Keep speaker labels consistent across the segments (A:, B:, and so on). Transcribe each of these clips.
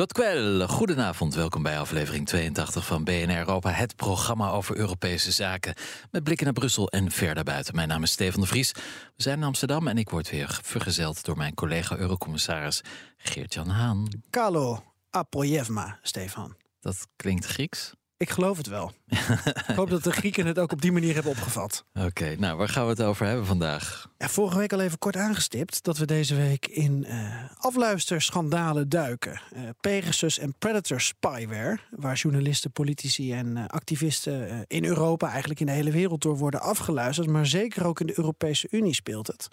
A: Godkwel, goedenavond. Welkom bij aflevering 82 van BNR Europa, het programma over Europese zaken. Met blikken naar Brussel en verder buiten. Mijn naam is Stefan de Vries. We zijn in Amsterdam en ik word weer vergezeld door mijn collega-eurocommissaris Geert-Jan Haan.
B: Kalo Apoyevma, Stefan.
A: Dat klinkt Grieks.
B: Ik geloof het wel. ik hoop dat de Grieken het ook op die manier hebben opgevat.
A: Oké, nou waar gaan we het over hebben vandaag?
B: Ja, vorige week al even kort aangestipt dat we deze week in uh, afluisterschandalen duiken. Uh, Pegasus en Predator spyware, waar journalisten, politici en uh, activisten in Europa, eigenlijk in de hele wereld door worden afgeluisterd. Maar zeker ook in de Europese Unie speelt het.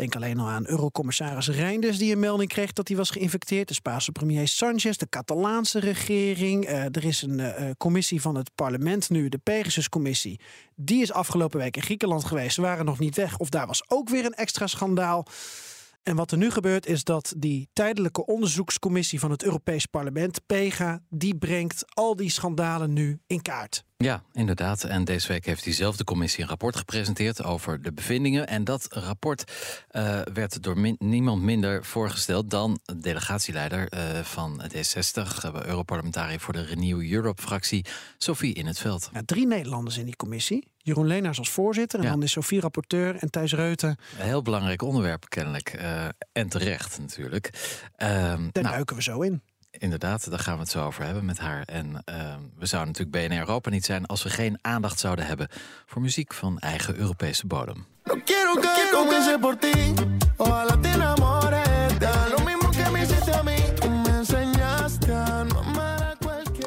B: Denk alleen al aan Eurocommissaris Reinders, die een melding kreeg dat hij was geïnfecteerd. De Spaanse premier Sanchez, de Catalaanse regering. Uh, er is een uh, commissie van het parlement nu, de Pegasus-commissie. Die is afgelopen week in Griekenland geweest. Ze waren nog niet weg. Of daar was ook weer een extra schandaal. En wat er nu gebeurt is dat die tijdelijke onderzoekscommissie van het Europees Parlement, PEGA, die brengt al die schandalen nu in kaart.
A: Ja, inderdaad. En deze week heeft diezelfde commissie een rapport gepresenteerd over de bevindingen. En dat rapport uh, werd door min niemand minder voorgesteld dan delegatieleider uh, van D60, uh, Europarlementariër voor de Renew Europe-fractie, Sophie in het veld.
B: Ja, drie Nederlanders in die commissie. Jeroen Leenaars als voorzitter en ja. dan is Sophie rapporteur en Thijs Reuten.
A: Een heel belangrijk onderwerp kennelijk. Uh, en terecht natuurlijk.
B: Uh, Daar nou, duiken we zo in.
A: Inderdaad, daar gaan we het zo over hebben met haar. En uh, we zouden natuurlijk BNR Europa niet zijn als we geen aandacht zouden hebben voor muziek van eigen Europese bodem.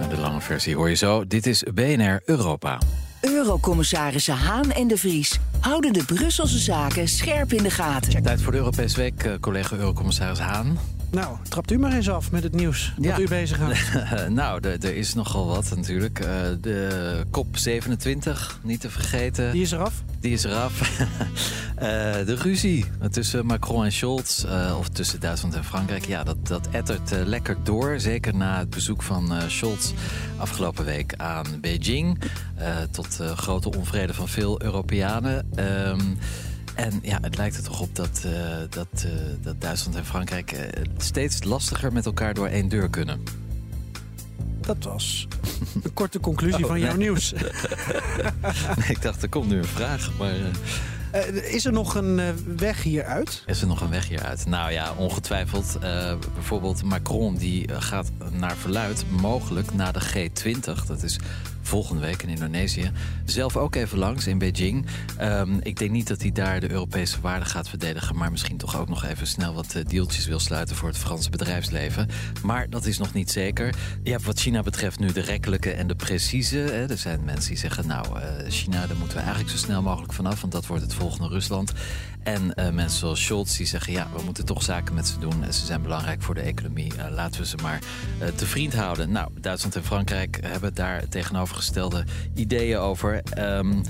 A: De lange versie hoor je zo. Dit is BNR Europa.
C: Eurocommissarissen Haan en de Vries houden de Brusselse zaken scherp in de gaten.
A: Tijd voor de Europese Week, uh, collega Eurocommissaris Haan.
B: Nou, trapt u maar eens af met het nieuws dat ja. u bezig houdt.
A: nou, er is nogal wat natuurlijk. Uh, de COP27, niet te vergeten.
B: Die is eraf?
A: Die is eraf. uh, de ruzie tussen Macron en Scholz, uh, of tussen Duitsland en Frankrijk... ja, dat, dat ettert lekker door. Zeker na het bezoek van Scholz afgelopen week aan Beijing. tot grote onvrede van veel Europeanen. Um, en ja, het lijkt er toch op dat, uh, dat, uh, dat Duitsland en Frankrijk uh, steeds lastiger met elkaar door één deur kunnen.
B: Dat was een korte conclusie oh, van jouw nee. nieuws.
A: nee, ik dacht, er komt nu een vraag, maar...
B: Uh, is er nog een uh, weg hieruit?
A: Is er nog een weg hieruit? Nou ja, ongetwijfeld. Uh, bijvoorbeeld Macron die gaat naar verluid mogelijk naar de G20. Dat is volgende week in Indonesië. Zelf ook even langs in Beijing. Um, ik denk niet dat hij daar de Europese waarden gaat verdedigen... maar misschien toch ook nog even snel wat uh, deeltjes wil sluiten... voor het Franse bedrijfsleven. Maar dat is nog niet zeker. Hebt wat China betreft nu de rekkelijke en de precieze. Hè. Er zijn mensen die zeggen, nou, uh, China, daar moeten we eigenlijk zo snel mogelijk vanaf... want dat wordt het volgende Rusland. En uh, mensen zoals Scholz die zeggen... ja, we moeten toch zaken met ze doen. Ze zijn belangrijk voor de economie. Laten we ze maar te vriend houden. Nou, Duitsland en Frankrijk hebben daar tegenovergestelde ideeën over. Um,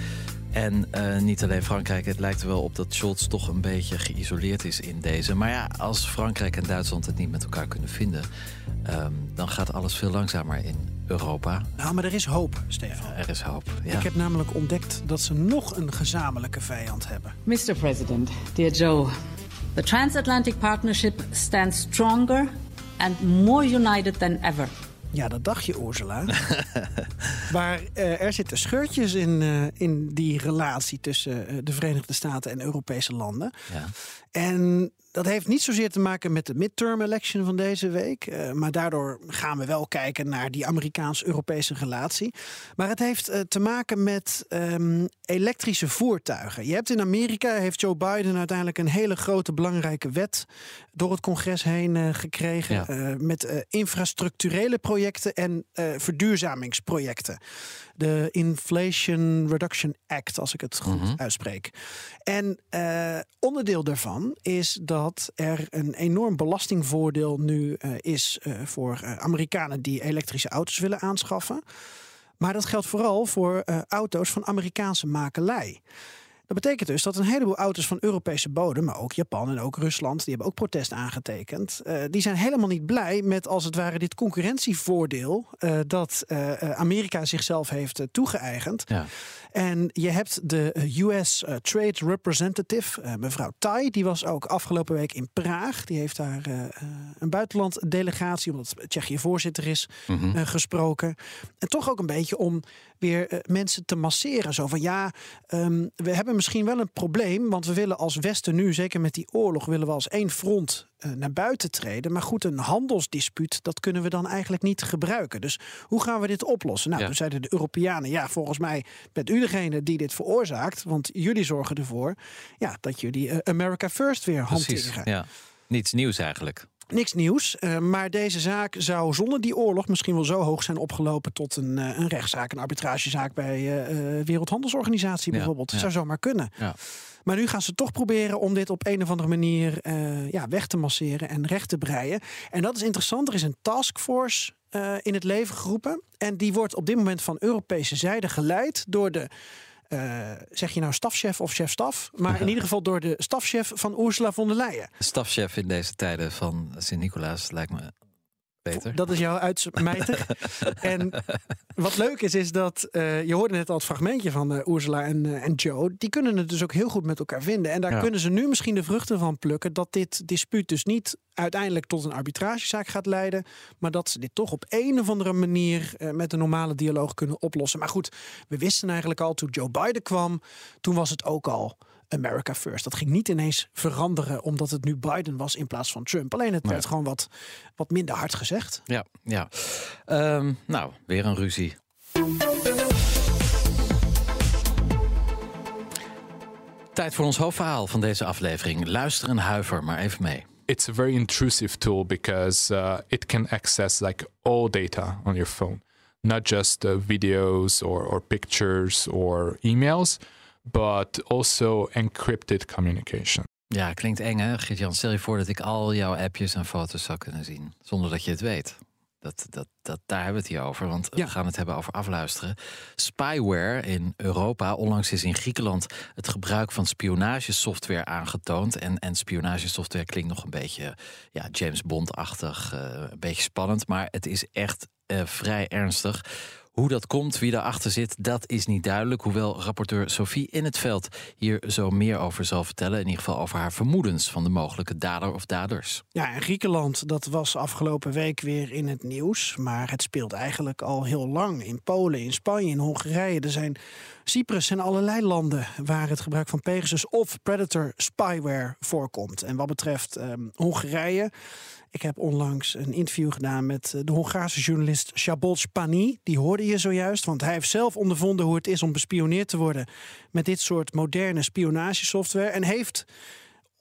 A: en uh, niet alleen Frankrijk, het lijkt er wel op dat Scholz toch een beetje geïsoleerd is in deze. Maar ja, als Frankrijk en Duitsland het niet met elkaar kunnen vinden... Um, dan gaat alles veel langzamer in Europa.
B: Nou, maar er is hoop, Stefan.
A: Er is hoop, ja.
B: Ik heb namelijk ontdekt dat ze nog een gezamenlijke vijand hebben.
D: Mr. President, dear Joe... The transatlantic partnership stands stronger and more united than ever.
B: Ja, dat dacht je, Ursula. maar uh, er zitten scheurtjes in, uh, in die relatie tussen uh, de Verenigde Staten en Europese landen.
A: Ja.
B: En dat heeft niet zozeer te maken met de midterm election van deze week. Uh, maar daardoor gaan we wel kijken naar die Amerikaans-Europese relatie. Maar het heeft uh, te maken met um, elektrische voertuigen. Je hebt in Amerika, heeft Joe Biden uiteindelijk een hele grote belangrijke wet door het congres heen uh, gekregen. Ja. met infrastructurele projecten en verduurzamingsprojecten. De Inflation Reduction Act, als ik het goed mm -hmm. uitspreek. En onderdeel daarvan is dat dat er een enorm belastingvoordeel nu uh, is uh, voor uh, Amerikanen die elektrische auto's willen aanschaffen. Maar dat geldt vooral voor auto's van Amerikaanse makelij. Dat betekent dus dat een heleboel auto's van Europese bodem, maar ook Japan en ook Rusland, die hebben ook protest aangetekend. Uh, die zijn helemaal niet blij met als het ware dit concurrentievoordeel uh, dat uh, Amerika zichzelf heeft toegeëigend. Ja. En je hebt de US Trade Representative, mevrouw Tai, die was ook afgelopen week in Praag. Die heeft daar een buitenlanddelegatie, omdat Tsjechië voorzitter is, mm -hmm. gesproken. En toch ook een beetje om weer mensen te masseren. Zo van ja, um, we hebben misschien wel een probleem. Want we willen als Westen nu, zeker met die oorlog, willen we als één front uh, naar buiten treden. Maar goed, een handelsdispuut, dat kunnen we dan eigenlijk niet gebruiken. Dus hoe gaan we dit oplossen? Nou, ja. toen zeiden de Europeanen, ja, volgens mij bent u degene die dit veroorzaakt. Want jullie zorgen ervoor ja, dat jullie uh, America First weer hanteren.
A: Ja. Niets nieuws eigenlijk.
B: Niks nieuws, uh, maar deze zaak zou zonder die oorlog misschien wel zo hoog zijn opgelopen tot een, uh, een rechtszaak, een arbitragezaak bij uh, Wereldhandelsorganisatie bijvoorbeeld. Ja, ja. Zou zomaar kunnen. Ja. Maar nu gaan ze toch proberen om dit op een of andere manier ja, weg te masseren en recht te breien. En dat is interessant. Er is een taskforce in het leven geroepen. En die wordt op dit moment van Europese zijde geleid door de uh, zeg je nou stafchef of chef-staf? Maar in ieder geval door de stafchef van Ursula von der Leyen.
A: Stafchef in deze tijden van Sint-Nicolaas lijkt me
B: Dat is jouw uitsmijter. en wat leuk is, is dat uh, je hoorde net al het fragmentje van uh, Ursula en, uh, en Joe. Die kunnen het dus ook heel goed met elkaar vinden. En daar ja. kunnen ze nu misschien de vruchten van plukken dat dit dispuut dus niet uiteindelijk tot een arbitragezaak gaat leiden. Maar dat ze dit toch op een of andere manier met een normale dialoog kunnen oplossen. Maar goed, we wisten eigenlijk al toen Joe Biden kwam, toen was het ook al. America First. Dat ging niet ineens veranderen omdat het nu Biden was in plaats van Trump. Alleen het werd gewoon wat, wat minder hard gezegd.
A: Ja, ja. Um, nou, weer een ruzie. Tijd voor ons hoofdverhaal van deze aflevering. Luister en huiver maar even mee.
E: It's a very intrusive tool because uh, it can access like all data on your phone, not just uh, videos or, or pictures or emails but also encrypted communication.
A: Ja, klinkt eng hè, Gert-Jan. Stel je voor dat ik al jouw appjes en foto's zou kunnen zien, zonder dat je het weet. Dat, dat, dat, daar hebben we het hier over, want ja. we gaan het hebben over afluisteren. Spyware in Europa. Onlangs is in Griekenland het gebruik van spionagesoftware aangetoond. En, en spionagesoftware klinkt nog een beetje ja, James Bond-achtig, uh, een beetje spannend. Maar het is echt uh, vrij ernstig. Hoe dat komt, wie daarachter zit, dat is niet duidelijk. Hoewel rapporteur Sophie in het veld hier zo meer over zal vertellen. In ieder geval over haar vermoedens van de mogelijke dader of daders.
B: Ja, en Griekenland, dat was afgelopen week weer in het nieuws. Maar het speelt eigenlijk al heel lang in Polen, in Spanje, in Hongarije. Er zijn Cyprus en allerlei landen waar het gebruik van Pegasus of Predator spyware voorkomt. En wat betreft um, Hongarije ik heb onlangs een interview gedaan met eh, de Hongaarse journalist Szabolcs Pani. Die hoorde je zojuist, want hij heeft zelf ondervonden hoe het is om bespioneerd te worden met dit soort moderne spionagesoftware. En heeft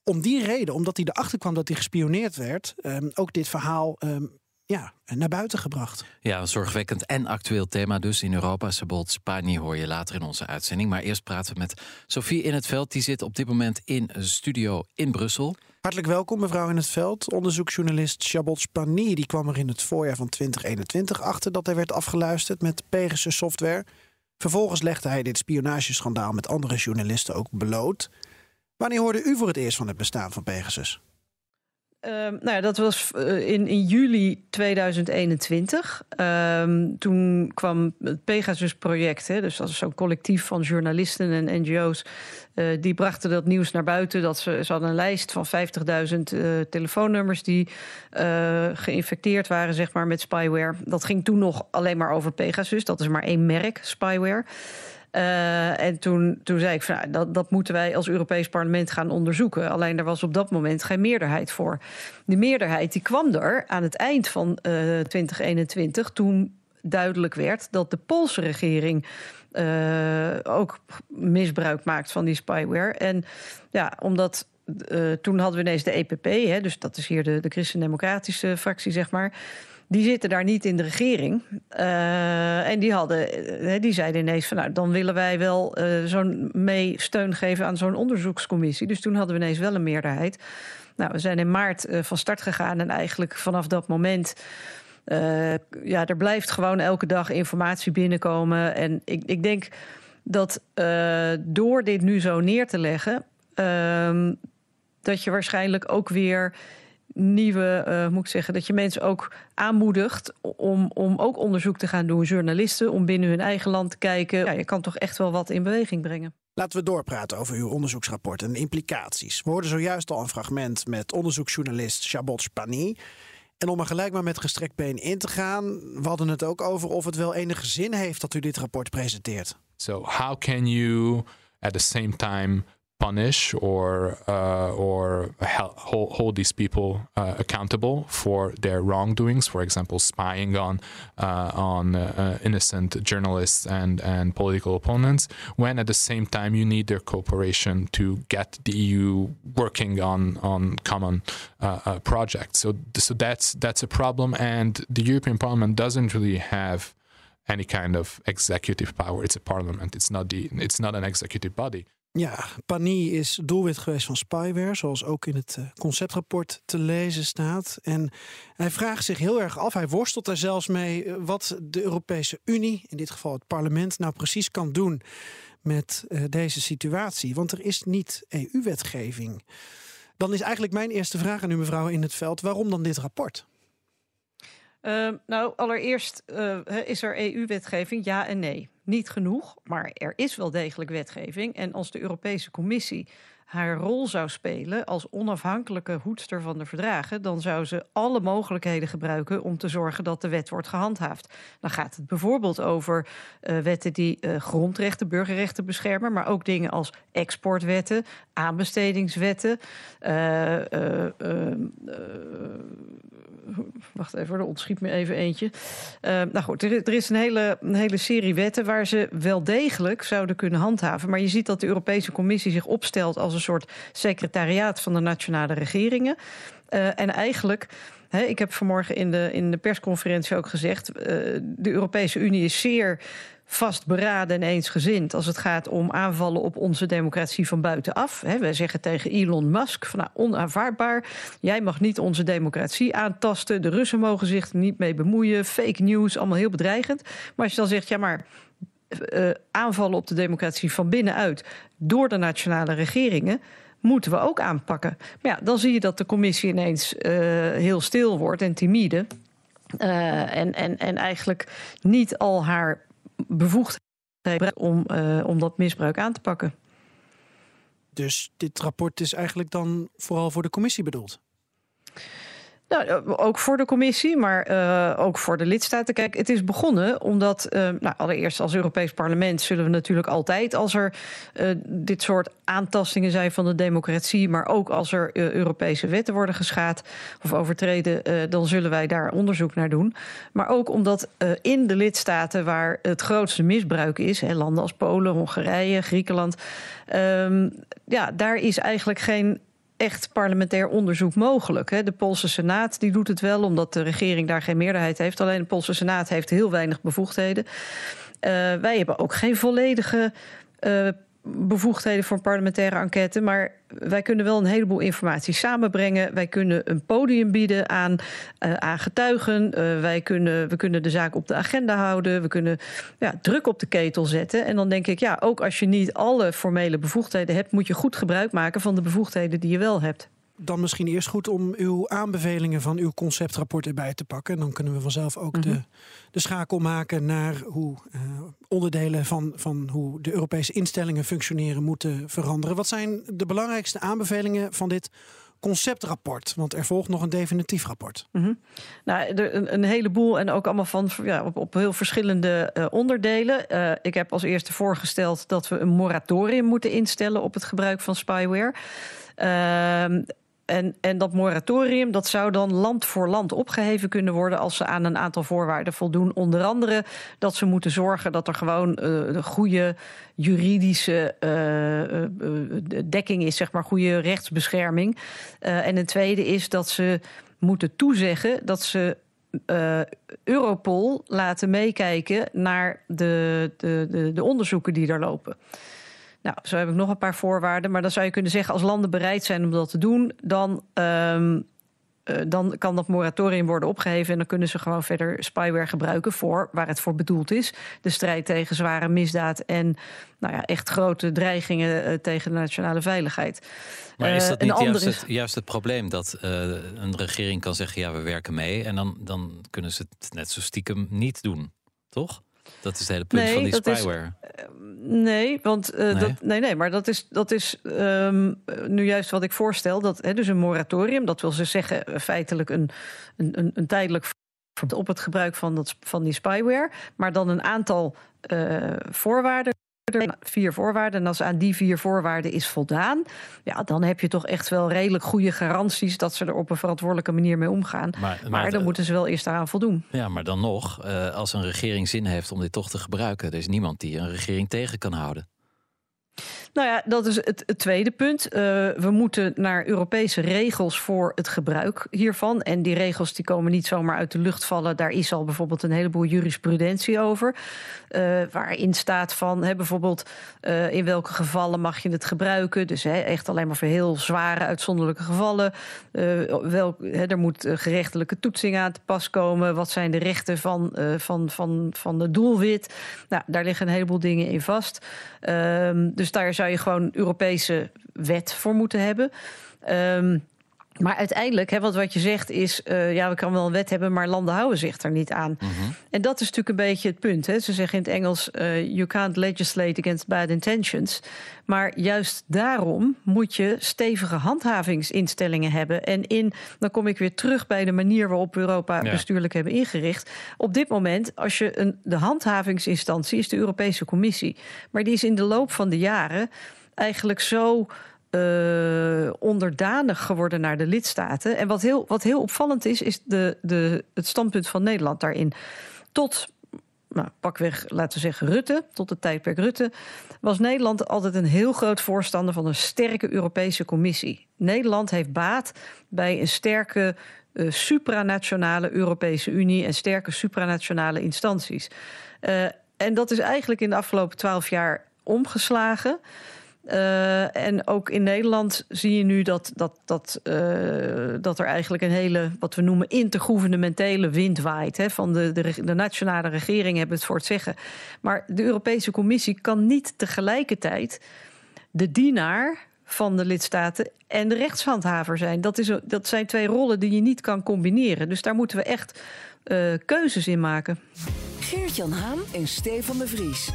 B: om die reden, omdat hij erachter kwam dat hij gespioneerd werd, um, ook dit verhaal um, ja, naar buiten gebracht.
A: Ja, een zorgwekkend en actueel thema dus in Europa. Sabolt Spani hoor je later in onze uitzending. Maar eerst praten we met Sophie in het veld. Die zit op dit moment in een studio in Brussel.
B: Hartelijk welkom, mevrouw in het veld. Onderzoeksjournalist Chabot Spani die kwam er in het voorjaar van 2021 achter dat hij werd afgeluisterd met Pegasus software. Vervolgens legde hij dit spionageschandaal met andere journalisten ook bloot. Wanneer hoorde u voor het eerst van het bestaan van Pegasus?
F: Uh, nou ja, dat was uh, in, in juli 2021. Uh, toen kwam het Pegasus-project, dus dat is zo'n collectief van journalisten en NGO's. Uh, die brachten dat nieuws naar buiten. Dat ze, ze hadden een lijst van 50.000 telefoonnummers die geïnfecteerd waren, zeg maar, met spyware. Dat ging toen nog alleen maar over Pegasus. Dat is maar één merk, spyware. Uh, en toen, toen zei ik van nou, dat, dat moeten wij als Europees parlement gaan onderzoeken. Alleen er was op dat moment geen meerderheid voor. Die meerderheid die kwam er aan het eind van uh, 2021 toen duidelijk werd dat de Poolse regering uh, ook misbruik maakt van die spyware. En ja, omdat toen hadden we ineens de EPP, hè, dus dat is hier de, de Christen-Democratische fractie, zeg maar die zitten daar niet in de regering. Uh, en die, hadden, uh, die zeiden ineens van nou, dan willen wij wel uh, zo'n mee steun geven aan zo'n onderzoekscommissie. Dus toen hadden we ineens wel een meerderheid. Nou, we zijn in maart van start gegaan en eigenlijk vanaf dat moment. ja, er blijft gewoon elke dag informatie binnenkomen. En ik, ik denk dat door dit nu zo neer te leggen, ehm, dat je waarschijnlijk ook weer nieuwe, uh, moet ik zeggen, dat je mensen ook aanmoedigt om, om ook onderzoek te gaan doen, journalisten, om binnen hun eigen land te kijken. Ja, je kan toch echt wel wat in beweging brengen.
B: Laten we doorpraten over uw onderzoeksrapport en de implicaties. We hoorden zojuist al een fragment met onderzoeksjournalist Chabot Spani. En om er gelijk maar met gestrekt been in te gaan, we hadden het ook over of het wel enige zin heeft dat u dit rapport presenteert.
E: So how can you at the same time punish or uh, or hold, hold, these people uh, accountable for their wrongdoings. For example, spying on uh, on uh, innocent journalists and and political opponents. When at the same time you need their cooperation to get the EU working on on common uh, uh, projects. So so that's that's a problem, and the European Parliament doesn't really have any kind of executive power. It's a parliament. It's not the it's not an executive body.
B: Ja, Pani is doelwit geweest van spyware, zoals ook in het eh, conceptrapport te lezen staat. En hij vraagt zich heel erg af, hij worstelt daar zelfs mee, eh, wat de Europese Unie, in dit geval het parlement, nou precies kan doen met uh, deze situatie. Want er is niet EU-wetgeving. Dan is eigenlijk mijn eerste vraag aan u, mevrouw in het veld: waarom dan dit rapport?
F: Uh, nou, allereerst uh, is er EU-wetgeving, ja en nee. Niet genoeg, maar er is wel degelijk wetgeving. En als de Europese Commissie haar rol zou spelen als onafhankelijke hoedster van de verdragen, dan zou ze alle mogelijkheden gebruiken om te zorgen dat de wet wordt gehandhaafd. Dan gaat het bijvoorbeeld over uh, wetten die uh, grondrechten, burgerrechten beschermen, maar ook dingen als exportwetten, aanbestedingswetten. Uh, wacht even, er ontschiet me even eentje. nou goed, er, er is een hele, een hele serie wetten waar ze wel degelijk zouden kunnen handhaven. Maar je ziet dat de Europese Commissie zich opstelt als een soort secretariaat van de nationale regeringen. Uh, en eigenlijk. ik heb vanmorgen in de, in de persconferentie ook gezegd. Uh, de Europese Unie is zeer vastberaden en eensgezind als het gaat om aanvallen op onze democratie van buitenaf. He, wij zeggen tegen Elon Musk: van, nou, onaanvaardbaar. Jij mag niet onze democratie aantasten. De Russen mogen zich niet mee bemoeien. Fake news, allemaal heel bedreigend. Maar als je dan zegt: ja, maar uh, aanvallen op de democratie van binnenuit door de nationale regeringen moeten we ook aanpakken. Maar ja, dan zie je dat de commissie ineens uh, heel stil wordt en timide. Uh, en, en, en eigenlijk niet al haar bevoegdheden om, om dat misbruik aan te pakken.
B: Dus dit rapport is eigenlijk dan vooral voor de commissie bedoeld?
F: Nou, eh, ook voor de commissie, maar uh, ook voor de lidstaten. Kijk, het is begonnen omdat, uh, nou, allereerst als Europees Parlement zullen we natuurlijk altijd, als er dit soort aantastingen zijn van de democratie, maar ook als er Europese wetten worden geschaad of overtreden, dan zullen wij daar onderzoek naar doen. Maar ook omdat in de lidstaten waar het grootste misbruik is, hè, landen als Polen, Hongarije, Griekenland, ehm, ja, daar is eigenlijk geen echt parlementair onderzoek mogelijk. De Poolse Senaat die doet het wel, omdat de regering daar geen meerderheid heeft. Alleen de Poolse Senaat heeft heel weinig bevoegdheden. Uh, wij hebben ook geen volledige uh, bevoegdheden voor een parlementaire enquête. Maar wij kunnen wel een heleboel informatie samenbrengen. Wij kunnen een podium bieden aan, uh, aan getuigen. Uh, wij kunnen, we kunnen de zaak op de agenda houden. We kunnen ja, druk op de ketel zetten. En dan denk ik, ja, ook als je niet alle formele bevoegdheden hebt, moet je goed gebruik maken van de bevoegdheden die je wel hebt
B: dan misschien eerst goed om uw aanbevelingen van uw conceptrapport erbij te pakken. Dan kunnen we vanzelf ook mm -hmm. de, mhm. de schakel maken naar hoe uh, onderdelen van, van hoe de Europese instellingen functioneren moeten veranderen. Wat zijn de belangrijkste aanbevelingen van dit conceptrapport? Want er volgt nog een definitief rapport.
F: Mm -hmm. Nou, er, een, een, heleboel en ook allemaal van ja, op, op heel verschillende uh, onderdelen. Uh, ik heb als eerste voorgesteld dat we een moratorium moeten instellen op het gebruik van spyware. Uh, en, en dat moratorium dat zou dan land voor land opgeheven kunnen worden als ze aan een aantal voorwaarden voldoen. Onder andere dat ze moeten zorgen dat er gewoon uh, goede juridische uh, uh, dekking is, zeg maar, goede rechtsbescherming. en een tweede is dat ze moeten toezeggen dat ze Europol laten meekijken naar de, de, de, de onderzoeken die er lopen. Nou, zo heb ik nog een paar voorwaarden. Maar dan zou je kunnen zeggen, als landen bereid zijn om dat te doen, dan um, uh, dan kan dat moratorium worden opgeheven en dan kunnen ze gewoon verder spyware gebruiken voor waar het voor bedoeld is. De strijd tegen zware misdaad en nou ja, echt grote dreigingen uh, tegen de nationale veiligheid.
A: Maar is dat niet juist, is... Het, juist het probleem dat een regering kan zeggen: ja, we werken mee en dan, dan kunnen ze het net zo stiekem niet doen, toch? Dat is het hele punt
F: nee,
A: van die spyware.
F: Is, uh, nee, want uh, nee. Dat, nee, nee, maar dat is, dat is um, nu juist wat ik voorstel. Dat, hè, dus een moratorium, dat wil ze zeggen feitelijk een, een, een, een tijdelijk op het gebruik van, dat, van die spyware. Maar dan een aantal uh, voorwaarden vier voorwaarden. En als aan die vier voorwaarden is voldaan, ja, dan heb je toch echt wel redelijk goede garanties dat ze er op een verantwoordelijke manier mee omgaan. Maar, maar, maar dan de, moeten ze wel eerst daaraan voldoen.
A: Ja, maar dan nog, uh, als een regering zin heeft om dit toch te gebruiken, er is niemand die een regering tegen kan houden.
F: Nou ja, dat is het, tweede punt. Uh, we moeten naar Europese regels voor het gebruik hiervan. En die regels die komen niet zomaar uit de lucht vallen. Daar is al bijvoorbeeld een heleboel jurisprudentie over. Uh, waarin staat van hè, bijvoorbeeld uh, in welke gevallen mag je het gebruiken. Dus hè, echt alleen maar voor heel zware uitzonderlijke gevallen. wel, hè, er moet gerechtelijke toetsing aan te pas komen. Wat zijn de rechten van, van, van, van de doelwit? Nou, daar liggen een heleboel dingen in vast. Ehm, dus daar zou je gewoon Europese wet voor moeten hebben. Um, maar uiteindelijk, hè, wat, wat je zegt is... Uh, ja, we kan wel een wet hebben, maar landen houden zich er niet aan. Mm -hmm. En dat is natuurlijk een beetje het punt. Hè. Ze zeggen in het Engels... Uh, you can't legislate against bad intentions. Maar juist daarom moet je stevige handhavingsinstellingen hebben. En in, dan kom ik weer terug bij de manier waarop we Europa ja. bestuurlijk hebben ingericht. Op dit moment, als je een, de handhavingsinstantie is de Europese Commissie. Maar die is in de loop van de jaren eigenlijk zo uh, onderdanig geworden naar de lidstaten. En wat heel, wat heel opvallend is, is de, de, het standpunt van Nederland daarin. Tot nou, pakweg, laten we zeggen, Rutte, tot het tijdperk Rutte, was Nederland altijd een heel groot voorstander van een sterke Europese Commissie. Nederland heeft baat bij een sterke uh, supranationale Europese Unie en sterke supranationale instanties. Uh, en dat is eigenlijk in de afgelopen twaalf jaar omgeslagen. Uh, en ook in Nederland zie je nu dat, dat, dat, uh, dat er eigenlijk een hele, wat we noemen, intergouvernementele wind waait. Hè, van de, de, de nationale regering hebben het voor het zeggen. Maar de Europese Commissie kan niet tegelijkertijd de dienaar van de lidstaten en de rechtshandhaver zijn. Dat, is, dat zijn twee rollen die je niet kan combineren. Dus daar moeten we echt uh, keuzes in maken.
C: Geert-Jan Haan en Stefan de Vries.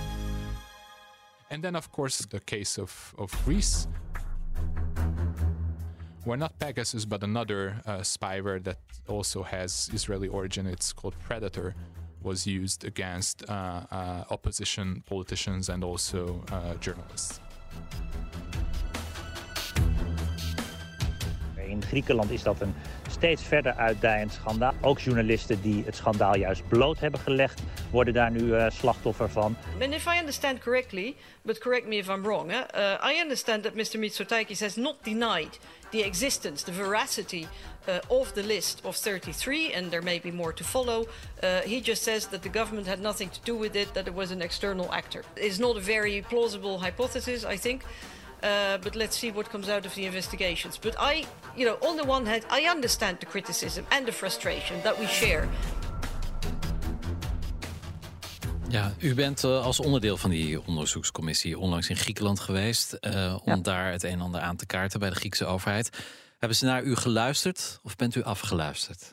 E: And then, of course, the case of, of Greece, where not Pegasus, but another uh, spyware that also has Israeli origin, it's called Predator, was used against uh, uh, opposition politicians and also uh, journalists.
G: In Griekenland is dat een steeds verder uitdijend schandaal. Ook journalisten die het schandaal juist bloot hebben gelegd, worden daar nu uh, slachtoffer van.
H: And if I understand correctly, but correct me if I'm wrong, uh, I understand that Mr. Mitsotakis has not denied the existence, the veracity uh, of the list of 33, and there may be more to follow. Uh, he just says that the government had nothing to do with it, that it was an external actor. It's not a very plausible hypothesis, I think. Uh, but let's see what comes out of the investigations. But I, you know, on the one hand, I understand the criticism and the frustration that we share.
A: Ja, u bent uh, als onderdeel van die onderzoekscommissie onlangs in Griekenland geweest uh, om ja. daar het een en ander aan te kaarten bij de Griekse overheid. Hebben ze naar u geluisterd of bent u afgeluisterd?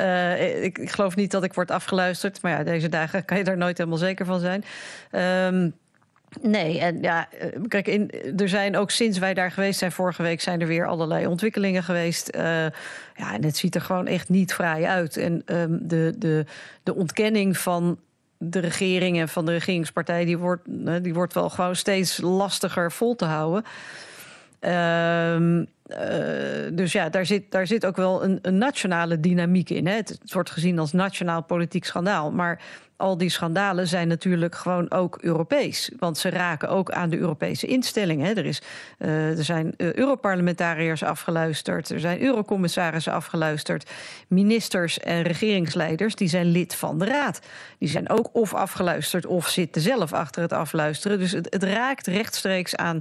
F: uh, ik, ik, geloof niet dat ik word afgeluisterd, maar ja, deze dagen kan je daar nooit helemaal zeker van zijn. Um, Nee, en ja, eh, kijk, in, er zijn ook sinds wij daar geweest zijn, vorige week zijn er weer allerlei ontwikkelingen geweest. Uh, ja, en het ziet er gewoon echt niet vrij uit. En um, de, de, de ontkenning van de regering en van de regeringspartij, die wordt, die wordt wel gewoon steeds lastiger vol te houden. Uh, dus ja, daar zit, daar zit ook wel een, een nationale dynamiek in. Hè. Het, wordt gezien als nationaal politiek schandaal. Maar al die schandalen zijn natuurlijk gewoon ook Europees. Want ze raken ook aan de Europese instellingen. Er, is, uh, er zijn uh, Europarlementariërs afgeluisterd, er zijn Eurocommissarissen afgeluisterd, ministers en regeringsleiders die zijn lid van de Raad. Die zijn ook of afgeluisterd of zitten zelf achter het afluisteren. Dus het, het raakt rechtstreeks aan,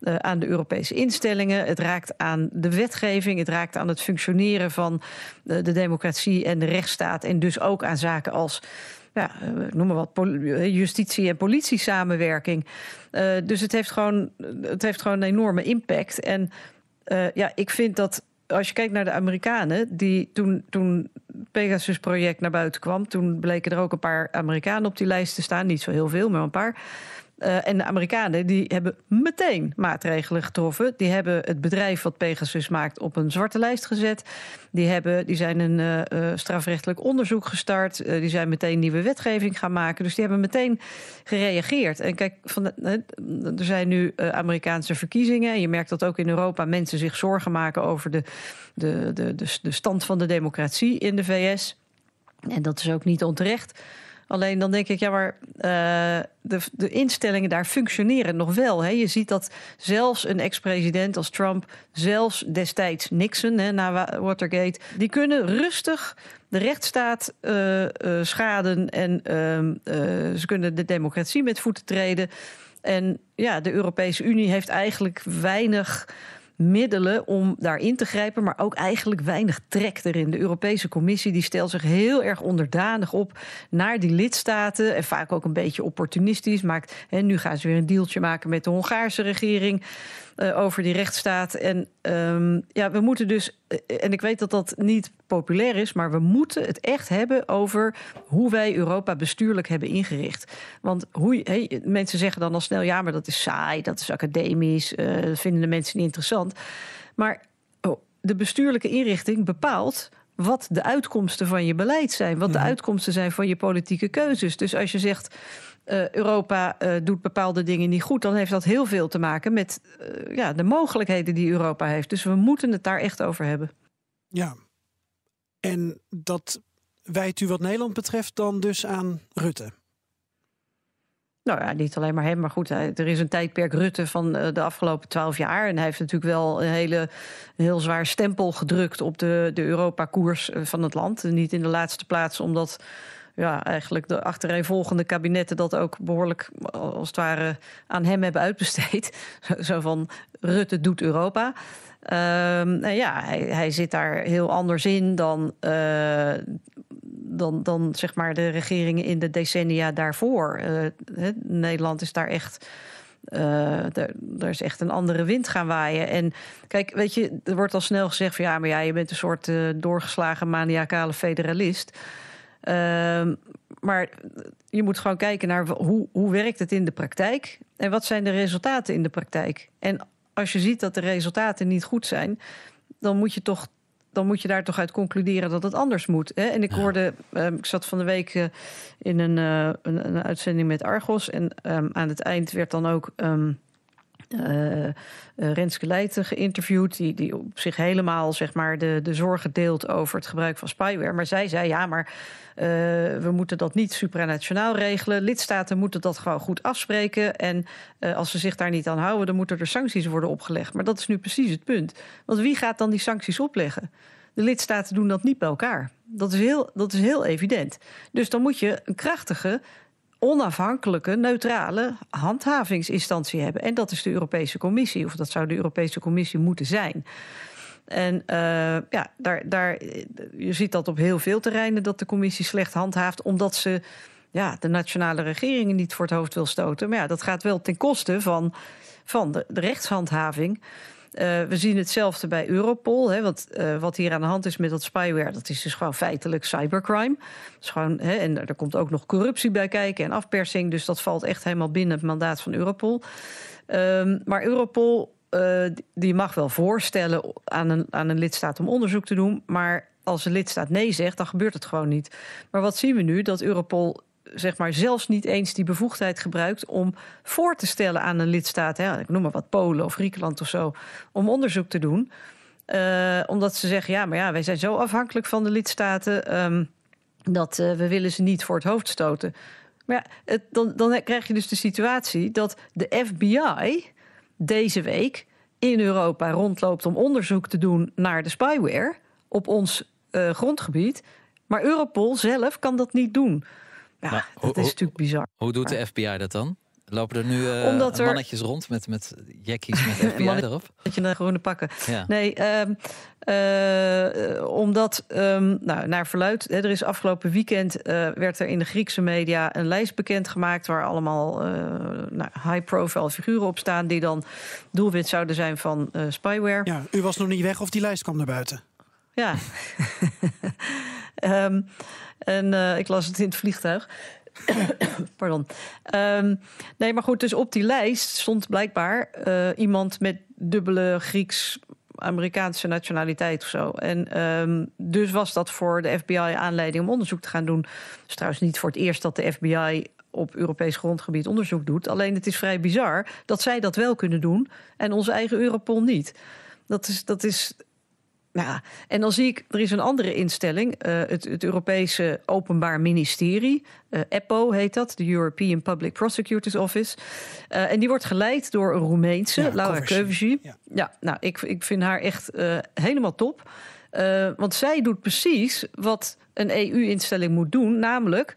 F: uh, aan de Europese instellingen. Het raakt aan de wetgeving. Het raakt aan het functioneren van de democratie en de rechtsstaat. En dus ook aan zaken als ja, noem maar wat, justitie- en politie-samenwerking. Uh, dus het heeft, gewoon, het heeft gewoon een enorme impact. En ja, ik vind dat als je kijkt naar de Amerikanen, die toen, toen Pegasus-project naar buiten kwam, toen bleken er ook een paar Amerikanen op die lijst te staan. Niet zo heel veel, maar een paar. Uh, en de Amerikanen die hebben meteen maatregelen getroffen. Die hebben het bedrijf wat Pegasus maakt op een zwarte lijst gezet. Die, hebben, die zijn een uh, strafrechtelijk onderzoek gestart. Die zijn meteen nieuwe wetgeving gaan maken. Dus die hebben meteen gereageerd. En kijk, van er zijn nu Amerikaanse verkiezingen. En je merkt dat ook in Europa mensen zich zorgen maken over de, de, de, de, de stand van de democratie in de VS. En dat is ook niet onterecht. Alleen dan denk ik, ja, maar uh, de, de, instellingen daar functioneren nog wel. Hè. Je ziet dat zelfs een ex-president als Trump, zelfs destijds Nixon hè, na Watergate, die kunnen rustig de rechtsstaat uh, uh, schaden en ze kunnen de democratie met voeten treden. En ja, de Europese Unie heeft eigenlijk weinig middelen om daarin te grijpen, maar ook eigenlijk weinig trek erin. De Europese Commissie die stelt zich heel erg onderdanig op naar die lidstaten en vaak ook een beetje opportunistisch. Maakt, hè, nu gaan ze weer een deeltje maken met de Hongaarse regering uh, over die rechtsstaat. En um, ja, we moeten dus, en ik weet dat dat niet populair is, maar we moeten het echt hebben over hoe wij Europa bestuurlijk hebben ingericht. Want hoe, hey, mensen zeggen dan al snel, ja, maar dat is saai, dat is academisch, uh, dat vinden de mensen niet interessant. Maar oh, de bestuurlijke inrichting bepaalt wat de uitkomsten van je beleid zijn, wat de uitkomsten zijn van je politieke keuzes. Dus als je zegt uh, Europa uh, doet bepaalde dingen niet goed, dan heeft dat heel veel te maken met uh, ja, de mogelijkheden die Europa heeft. Dus we moeten het daar echt over hebben.
B: Ja, en dat wijt u wat Nederland betreft dan dus aan Rutte?
F: Nou ja, niet alleen maar hem, maar goed, er is een tijdperk Rutte van de afgelopen twaalf jaar. En hij heeft natuurlijk wel een hele heel zwaar stempel gedrukt op de, de Europa-koers van het land. Niet in de laatste plaats omdat ja, eigenlijk de achtereenvolgende kabinetten dat ook behoorlijk als het ware aan hem hebben uitbesteed. Zo van Rutte doet Europa. Um, nou ja, hij, hij, zit daar heel anders in dan, uh, dan, dan zeg maar de regeringen in de decennia daarvoor. Uh, Nederland is daar echt. Er, is echt een andere wind gaan waaien. En kijk, weet je, er wordt al snel gezegd van ja, maar ja, je bent een soort doorgeslagen maniacale federalist. Uh, maar je moet gewoon kijken naar hoe, hoe werkt het in de praktijk en wat zijn de resultaten in de praktijk. En als je ziet dat de resultaten niet goed zijn, dan moet je toch dan moet je daar toch uit concluderen dat het anders moet. Hè? En ik hoorde, um, ik zat van de week uh, in een, uh, een, een, uitzending met Argos. En um, aan het eind werd dan ook um, uh, Renske Leijten geïnterviewd, die, die op zich helemaal zeg maar, de, de zorgen deelt over het gebruik van spyware. Maar zij zei ja, maar uh, we moeten dat niet supranationaal regelen. Lidstaten moeten dat gewoon goed afspreken. En als ze zich daar niet aan houden, dan moeten er sancties worden opgelegd. Maar dat is nu precies het punt. Want wie gaat dan die sancties opleggen? De lidstaten doen dat niet bij elkaar. Dat is heel, dat is heel evident. Dus dan moet je een krachtige onafhankelijke, neutrale handhavingsinstantie hebben. En dat is de Europese Commissie, of dat zou de Europese Commissie moeten zijn. En uh, ja, daar, daar, je ziet dat op heel veel terreinen dat de commissie slecht handhaaft, omdat ze ja, de nationale regeringen niet voor het hoofd wil stoten. Maar ja, dat gaat wel ten koste van, van de rechtshandhaving. Uh, we zien hetzelfde bij Europol. Hè, want uh, wat hier aan de hand is met dat spyware, dat is dus gewoon feitelijk cybercrime. Dus gewoon, hè, en er komt ook nog corruptie bij kijken en afpersing. Dus dat valt echt helemaal binnen het mandaat van Europol. Um, maar Europol uh, die mag wel voorstellen aan een, aan een lidstaat om onderzoek te doen. Maar als een lidstaat nee zegt, dan gebeurt het gewoon niet. Maar wat zien we nu? Dat Europol zeg maar zelfs niet eens die bevoegdheid gebruikt om voor te stellen aan een lidstaat, hè, ik noem maar wat Polen of Griekenland of zo, om onderzoek te doen. Uh, omdat ze zeggen, ja, maar ja, wij zijn zo afhankelijk van de lidstaten. Um, dat we willen ze niet voor het hoofd stoten. Maar dan, dan krijg je dus de situatie dat de FBI deze week in Europa rondloopt om onderzoek te doen naar de spyware op ons uh, grondgebied. Maar Europol zelf kan dat niet doen. Ja, maar, dat is natuurlijk bizar.
A: Hoe doet de FBI dat dan? Lopen er nu uh, er... mannetjes rond met, met jackies met FBI erop?
F: Dat je een groene pakken. Ja. Nee, um, uh, omdat, um, nou, naar verluid, hè, er is afgelopen weekend uh, werd er in de Griekse media een lijst bekendgemaakt waar allemaal nou, high-profile figuren op staan die dan doelwit zouden zijn van spyware.
B: Ja, u was nog niet weg of die lijst kwam naar buiten?
F: Ja. um, en ik las het in het vliegtuig. Pardon. Um, nee, maar goed, dus op die lijst stond blijkbaar uh, iemand met dubbele Grieks. Amerikaanse nationaliteit of zo. En um, dus was dat voor de FBI aanleiding om onderzoek te gaan doen. Het is trouwens niet voor het eerst dat de FBI op Europees grondgebied onderzoek doet. Alleen het is vrij bizar dat zij dat wel kunnen doen en onze eigen Europol niet. Dat is, dat is nou, en dan zie ik, er is een andere instelling, uh, het, het, Europese Openbaar Ministerie, uh, EPPO heet dat, de European Public Prosecutors Office. Uh, en die wordt geleid door een Roemeense, ja, Laura Kövesi. Ja. ja. nou, ik, ik vind haar echt helemaal top. want zij doet precies wat een EU-instelling moet doen, namelijk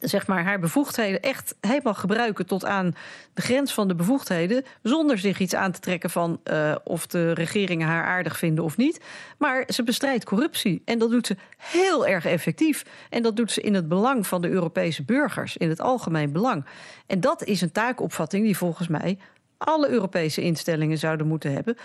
F: zeg maar, haar bevoegdheden echt helemaal gebruiken tot aan de grens van de bevoegdheden. Zonder zich iets aan te trekken van uh, of de regeringen haar aardig vinden of niet. Maar ze bestrijdt corruptie. En dat doet ze heel erg effectief. En dat doet ze in het belang van de Europese burgers, in het algemeen belang. En dat is een taakopvatting die volgens mij alle Europese instellingen zouden moeten hebben.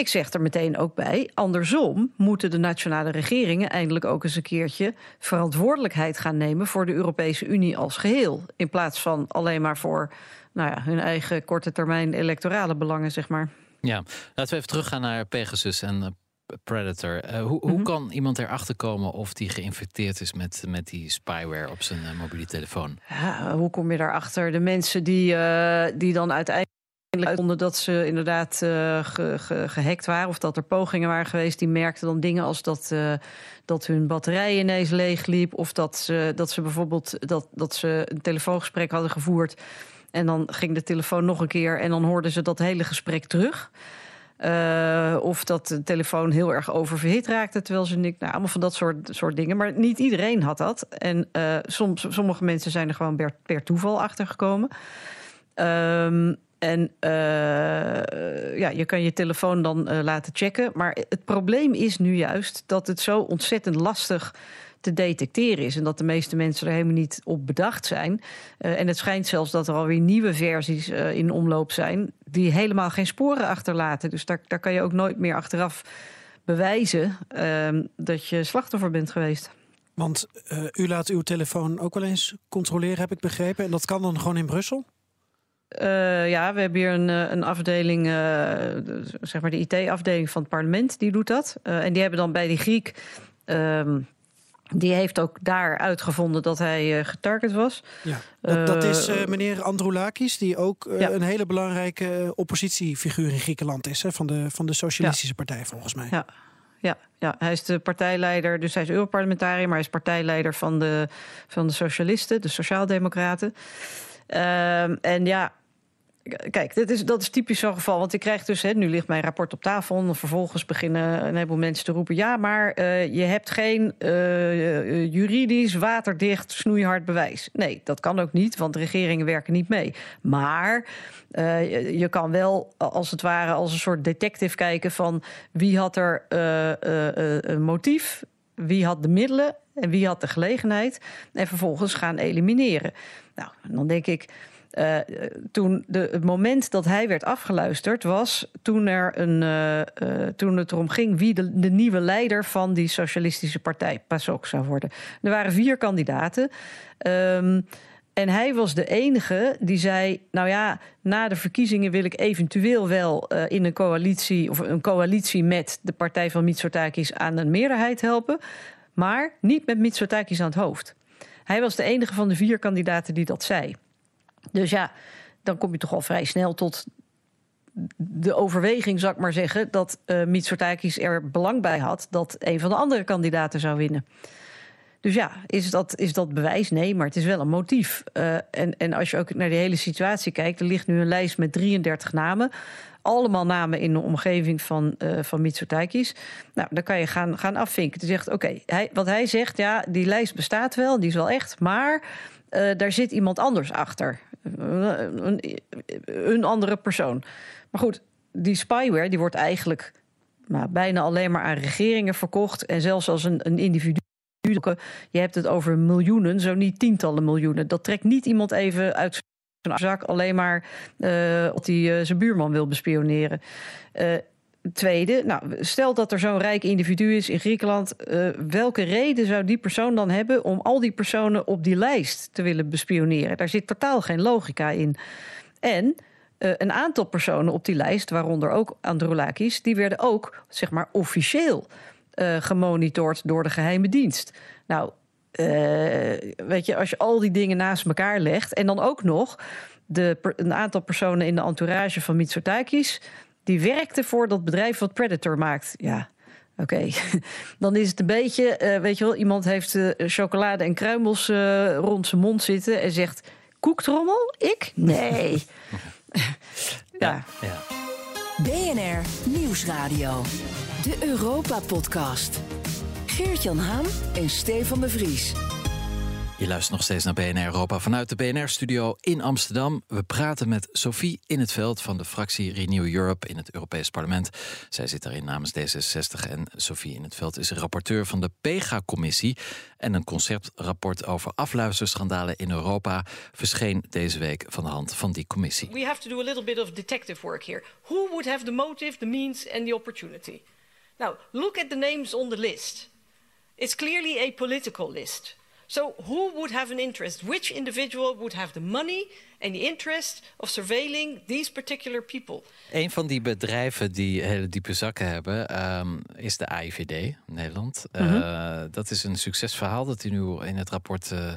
F: Ik zeg er meteen ook bij, andersom moeten de nationale regeringen eindelijk ook eens een keertje verantwoordelijkheid gaan nemen voor de Europese Unie als geheel. In plaats van alleen maar voor nou ja, hun eigen korte termijn electorale belangen, zeg maar.
A: Ja, laten we even teruggaan naar Pegasus en eh, Predator. Uh, hoe, hoe mhm. kan iemand erachter komen of die geïnfecteerd is met, met die spyware op zijn uh, mobiele telefoon?
F: Ja, hoe kom je daarachter? De mensen die, uh, die dan uiteindelijk vonden dat ze inderdaad uh, ge, ge, gehackt waren of dat er pogingen waren geweest. Die merkten dan dingen als dat, uh, dat hun batterij ineens leegliep. Of dat ze, dat ze bijvoorbeeld dat, dat ze een telefoongesprek hadden gevoerd. En dan ging de telefoon nog een keer en dan hoorden ze dat hele gesprek terug. Uh, of dat de telefoon heel erg oververhit raakte terwijl ze niks. Nou, allemaal van dat soort, soort dingen. Maar niet iedereen had dat. En uh, soms, sommige mensen zijn er gewoon per, per toeval achter gekomen. Um, en uh, ja, je kan je telefoon dan uh, laten checken. Maar het probleem is nu juist dat het zo ontzettend lastig te detecteren is. En dat de meeste mensen er helemaal niet op bedacht zijn. Uh, en het schijnt zelfs dat er alweer nieuwe versies in omloop zijn... die helemaal geen sporen achterlaten. Dus daar, daar kan je ook nooit meer achteraf bewijzen ehm, dat je slachtoffer bent geweest.
B: Want u laat uw telefoon ook wel eens controleren, heb ik begrepen. En dat kan dan gewoon in Brussel?
F: Uh, ja, we hebben hier een, eh, een afdeling, uh, zeg maar de IT-afdeling van het parlement, die doet dat. Uh, en die hebben dan bij die Griek, um, die heeft ook daar uitgevonden dat hij getarget was.
B: Ja, dat, dat is meneer Androulakis, die ook ja. een hele belangrijke oppositiefiguur in Griekenland is, hè, van, de, van de Socialistische ja. Partij volgens mij.
F: Ja. Ja, ja, hij is de partijleider, dus hij is Europarlementariër, maar hij is partijleider van de, van de Socialisten, de Sociaaldemocraten. Uh, en ja, Kijk, dit is, dat is typisch zo'n geval. Want ik krijg dus, hè, nu ligt mijn rapport op tafel. En vervolgens beginnen een heleboel mensen te roepen: ja, maar uh, je hebt geen uh, juridisch waterdicht snoeihard bewijs. Nee, dat kan ook niet, want de regeringen werken niet mee. Maar je, je, kan wel, als het ware, als een soort detective kijken van wie had er een motief, wie had de middelen en wie had de gelegenheid. En vervolgens gaan elimineren. Nou, dan denk ik. Uh, toen de, het moment dat hij werd afgeluisterd was toen, er een, uh, uh, toen het erom ging wie de, nieuwe leider van die socialistische partij, PASOK, zou worden. Er waren vier kandidaten. Um, en hij was de enige die zei: Nou ja, na de verkiezingen wil ik eventueel wel in een coalitie of een coalitie met de partij van Mitsotakis aan een meerderheid helpen, maar niet met Mitsotakis aan het hoofd. Hij was de enige van de vier kandidaten die dat zei. Dus ja, dan kom je toch al vrij snel tot de overweging, zou ik maar zeggen, dat uh, Mitsotakis er belang bij had dat een van de andere kandidaten zou winnen. Dus ja, is dat, is dat bewijs? Nee, maar het is wel een motief. Uh, en, en als je ook naar de hele situatie kijkt, er ligt nu een lijst met 33 namen. Allemaal namen in de omgeving van, uh, van Mitsotakis. Nou, dan kan je gaan, gaan afvinken. Je zegt, oké, hij, wat hij zegt, ja, die lijst bestaat wel, die is wel echt, maar uh, daar zit iemand anders achter. Een, een andere persoon. Maar goed, die spyware die wordt eigenlijk nou, bijna alleen maar aan regeringen verkocht. En zelfs als een, een individu. Je hebt het over miljoenen, zo niet tientallen miljoenen. Dat trekt niet iemand even uit zijn zak alleen maar uh, of hij uh, zijn buurman wil bespioneren. Tweede, nou, stel dat er zo'n rijk individu is in Griekenland. welke reden zou die persoon dan hebben om al die personen op die lijst te willen bespioneren? Daar zit totaal geen logica in. En uh, een aantal personen op die lijst, waaronder ook Androulakis, die werden ook zeg maar officieel uh, gemonitord door de geheime dienst. Nou, weet je, als je al die dingen naast elkaar legt en dan ook nog de, een aantal personen in de entourage van Mitsotakis, die werkten voor dat bedrijf wat Predator maakt. Ja. Oké, okay. dan is het een beetje, uh, weet je wel, iemand heeft uh, chocolade en kruimels uh, rond zijn mond zitten en zegt: Koektrommel? Ik? Nee.
A: ja. ja.
C: BNR Nieuwsradio. De Europa-podcast. Geert-Jan Haan en Stefan de Vries.
A: Je luistert nog steeds naar BNR Europa vanuit de BNR-studio in Amsterdam. We praten met Sophie in het veld van de fractie Renew Europe in het Europees Parlement. Zij zit daarin namens D66 en Sophie in het veld is rapporteur van de PEGA-commissie. En een conceptrapport over afluisterschandalen in Europa verscheen deze week van de hand van die commissie.
H: We have to do a little bit of detective work here. Who would have the motive, the means and the opportunity? Now, look at the names on the list. It's clearly a political list. So, who would have an interest? Which individual would have the money and the interest of surveilling these particular people?
A: Een van die bedrijven die hele diepe zakken hebben, um, is de AIVD Nederland. Mm -hmm. uh, dat is een succesverhaal dat hij nu in het rapport uh,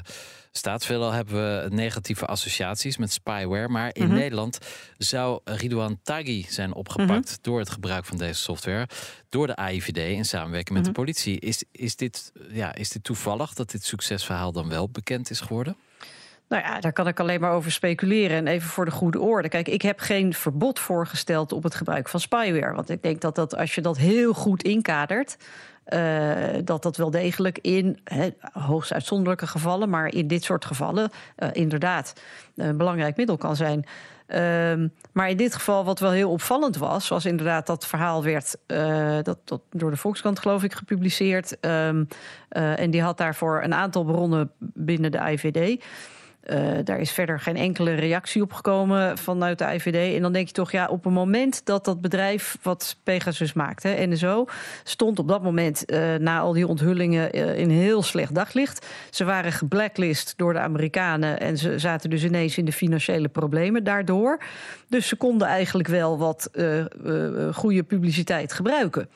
A: staat. Veelal hebben we negatieve associaties met spyware. Maar in mm -hmm. Nederland zou Ridouan Taghi zijn opgepakt mm -hmm. door het gebruik van deze software. Door de AIVD in samenwerking met de politie. Is, is, dit, ja, is dit toevallig dat dit succesverhaal dan wel bekend is geworden?
F: Nou ja, daar kan ik alleen maar over speculeren. En even voor de goede orde. Kijk, ik heb geen verbod voorgesteld op het gebruik van spyware. Want ik denk dat, dat als je dat heel goed inkadert. Uh, dat dat wel degelijk in he, hoogst uitzonderlijke gevallen, maar in dit soort gevallen uh, inderdaad een belangrijk middel kan zijn. Uh, maar in dit geval, wat wel heel opvallend was, was inderdaad dat verhaal werd uh, dat, door de Volkskrant, geloof ik, gepubliceerd. Um, en die had daarvoor een aantal bronnen binnen de IVD. Uh, daar is verder geen enkele reactie op gekomen vanuit de IVD. En dan denk je toch, ja, op een moment dat dat bedrijf wat Pegasus maakte, NSO, stond op dat moment uh, na al die onthullingen uh, in heel slecht daglicht. Ze waren geblacklist door de Amerikanen en ze zaten dus ineens in de financiële problemen daardoor. Dus ze konden eigenlijk wel wat goede publiciteit gebruiken.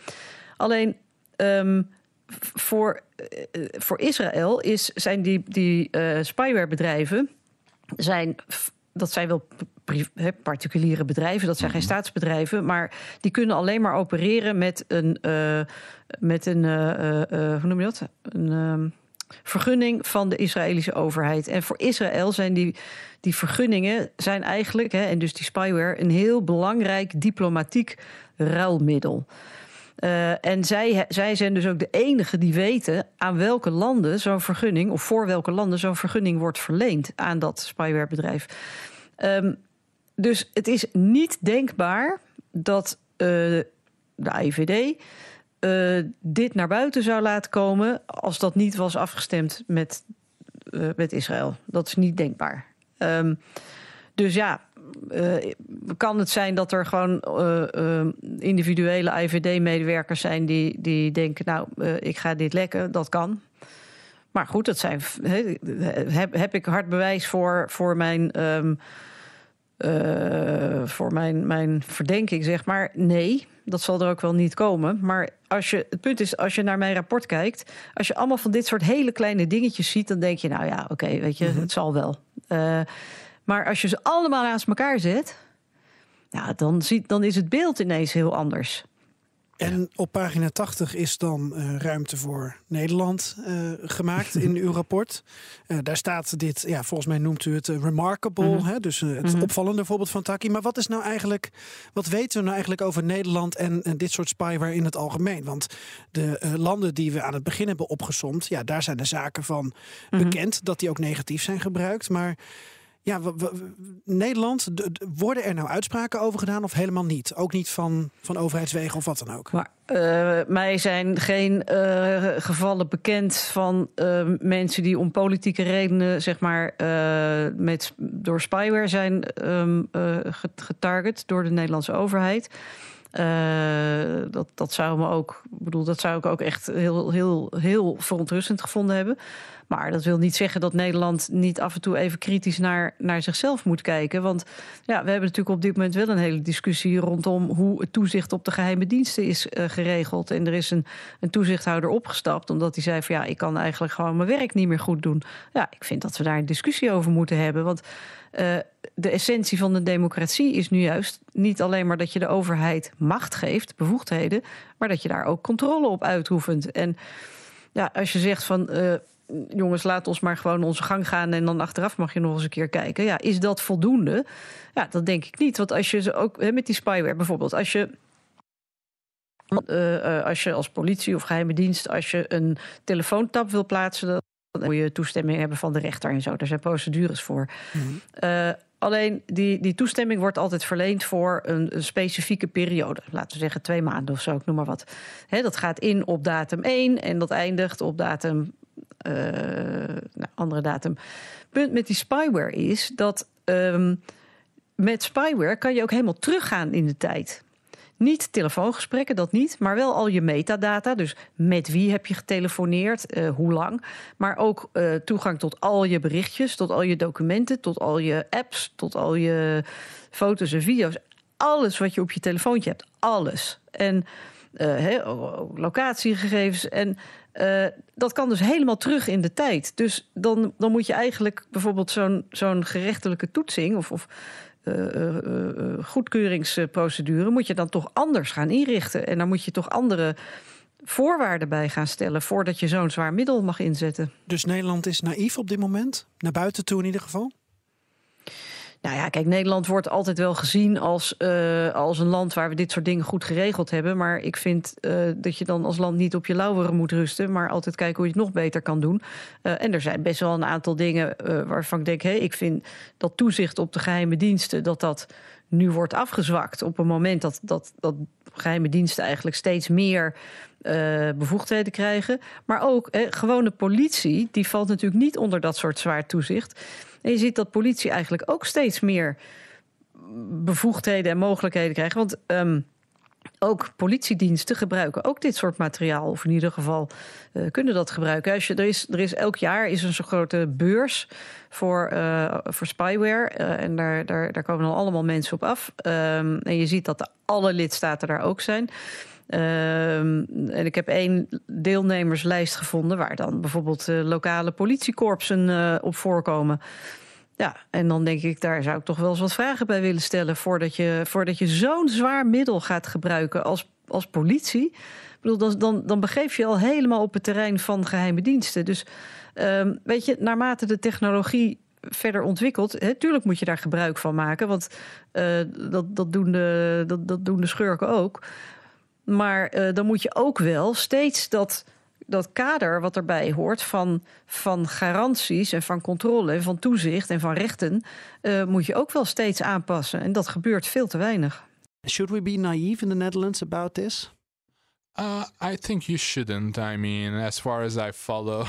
F: Alleen. Um, voor, uh, voor Israël is, zijn die, die uh, spywarebedrijven... Zijn, dat zijn wel he, particuliere bedrijven, dat zijn geen staatsbedrijven... maar die kunnen alleen maar opereren met een... Uh, met een hoe noem je dat? Een um, vergunning van de Israëlische overheid. En voor Israël zijn die, die vergunningen zijn eigenlijk... Hè, en dus die spyware, een heel belangrijk diplomatiek ruilmiddel... Uh, en zij, zij zijn dus ook de enige die weten aan welke landen zo'n vergunning, of voor welke landen zo'n vergunning wordt verleend aan dat spywarebedrijf. Um, dus het is niet denkbaar dat uh, de IVD uh, dit naar buiten zou laten komen als dat niet was afgestemd met, met Israël. Dat is niet denkbaar. Um, dus ja, uh, kan het zijn dat er gewoon uh, uh, individuele IVD-medewerkers zijn die, die denken: Nou, ik ga dit lekken, dat kan. Maar goed, dat zijn, he, heb, heb ik hard bewijs voor, voor mijn. Um, voor mijn, mijn verdenking, zeg maar. Nee, dat zal er ook wel niet komen. Maar als je, het punt is, als je naar mijn rapport kijkt, als je allemaal van dit soort hele kleine dingetjes ziet, dan denk je, nou ja, oké, okay, weet je, mm -hmm. het zal wel. Uh, maar als je ze allemaal naast elkaar zet, ja, dan, ziet, dan is het beeld ineens heel anders.
B: En op pagina 80 is dan uh, ruimte voor Nederland uh, gemaakt in uw rapport. Uh, daar staat dit, ja, volgens mij noemt u het remarkable, mm -hmm. hè, dus het mm -hmm. opvallende voorbeeld van Taki. Maar wat is nou eigenlijk, wat weten we nou eigenlijk over Nederland en, en dit soort spyware in het algemeen? Want de landen die we aan het begin hebben opgesomd, ja, daar zijn de zaken van mm -hmm. bekend dat die ook negatief zijn gebruikt. Maar ja, Nederland, worden er nou uitspraken over gedaan of helemaal niet? Ook niet van, van overheidswegen of wat dan ook?
F: Maar uh, mij zijn geen uh, gevallen bekend van uh, mensen die om politieke redenen, zeg maar, met, door spyware zijn um, getarget door de Nederlandse overheid. dat, dat zou me ook, bedoel, dat zou ik ook echt heel, heel, heel verontrustend gevonden hebben. Maar dat wil niet zeggen dat Nederland niet af en toe even kritisch naar, naar zichzelf moet kijken. Want ja, we hebben natuurlijk op dit moment wel een hele discussie rondom hoe het toezicht op de geheime diensten is uh, geregeld. En er is een, een toezichthouder opgestapt omdat hij zei van ja, ik kan eigenlijk gewoon mijn werk niet meer goed doen. Ja, ik vind dat we daar een discussie over moeten hebben. Want uh, de essentie van de democratie is nu juist niet alleen maar dat je de overheid macht geeft, bevoegdheden, maar dat je daar ook controle op uitoefent. En ja, als je zegt van uh, jongens, laat ons maar gewoon onze gang gaan en dan achteraf mag je nog eens een keer kijken. Ja, is dat voldoende? Ja, dat denk ik niet. Want als je ze ook hè, met die spyware bijvoorbeeld, als je. Uh, als je als politie of geheime dienst, als je een telefoontap wil plaatsen, dan moet je toestemming hebben van de rechter en zo. Daar zijn procedures voor. Mm uh, alleen die, die toestemming wordt altijd verleend voor een, een, specifieke periode. Laten we zeggen twee maanden of zo, ik noem maar wat. He, dat gaat in op datum 1 en dat eindigt op datum nou, andere datum. Punt met die spyware is dat um, met spyware kan je ook helemaal teruggaan in de tijd. Niet telefoongesprekken, dat niet, maar wel al je metadata. Dus met wie heb je getelefoneerd, uh, hoe lang. Maar ook uh, toegang tot al je berichtjes, tot al je documenten, tot al je apps, tot al je foto's en video's. Alles wat je op je telefoontje hebt, alles. En locatiegegevens. En uh, dat kan dus helemaal terug in de tijd. Dus dan, dan moet je eigenlijk bijvoorbeeld zo'n zo'n gerechtelijke toetsing of, of uh, uh, goedkeuringsprocedure moet je dan toch anders gaan inrichten. En daar moet je toch andere voorwaarden bij gaan stellen voordat je zo'n zwaar middel mag inzetten.
B: Dus Nederland is naïef op dit moment, naar buiten toe in ieder geval?
F: Nou ja, kijk, Nederland wordt altijd wel gezien als, uh, als een land waar we dit soort dingen goed geregeld hebben. Maar ik vind uh, dat je dan als land niet op je lauweren moet rusten, maar altijd kijken hoe je het nog beter kan doen. Uh, en er zijn best wel een aantal dingen waarvan ik denk, hé, ik vind dat toezicht op de geheime diensten, dat dat nu wordt afgezwakt op een moment dat, dat, dat geheime diensten eigenlijk steeds meer bevoegdheden krijgen. Maar ook eh, gewone politie, die valt natuurlijk niet onder dat soort zwaar toezicht. En je ziet dat politie eigenlijk ook steeds meer bevoegdheden en mogelijkheden krijgt. Want um, ook politiediensten gebruiken ook dit soort materiaal. Of in ieder geval uh, kunnen dat gebruiken. Als je, er, is, er is elk jaar is een zo'n grote beurs voor, uh, voor spyware. Uh, en daar, daar, daar komen dan allemaal mensen op af. Um, en je ziet dat alle lidstaten daar ook zijn. Um, en ik heb één deelnemerslijst gevonden waar dan bijvoorbeeld uh, lokale politiekorpsen uh, op voorkomen. Ja, en dan denk ik, daar zou ik toch wel eens wat vragen bij willen stellen voordat je, voordat je zo'n zwaar middel gaat gebruiken als, als politie. Ik bedoel, dan, dan, dan begeef je al helemaal op het terrein van geheime diensten. Dus um, weet je, naarmate de technologie verder ontwikkelt. Hè, tuurlijk moet je daar gebruik van maken, want uh, dat, dat, doen de, dat, dat doen de schurken ook. Maar uh, dan moet je ook wel steeds dat, dat kader wat erbij hoort van, van garanties en van controle en van toezicht en van rechten, uh, moet je ook wel steeds aanpassen. En dat gebeurt veel te weinig.
B: Should we be naive in the Netherlands about this?
E: Uh, I think you shouldn't. I mean, as far as I follow